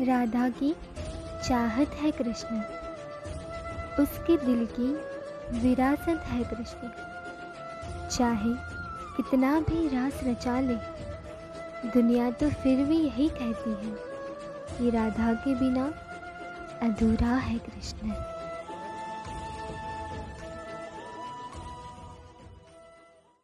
राधा की चाहत है कृष्ण। उसके दिल की विरासत है कृष्ण। चाहे कितना भी रास रचा ले, दुनिया तो फिर भी यही कहती है कि राधा के बिना अधूरा है कृष्ण।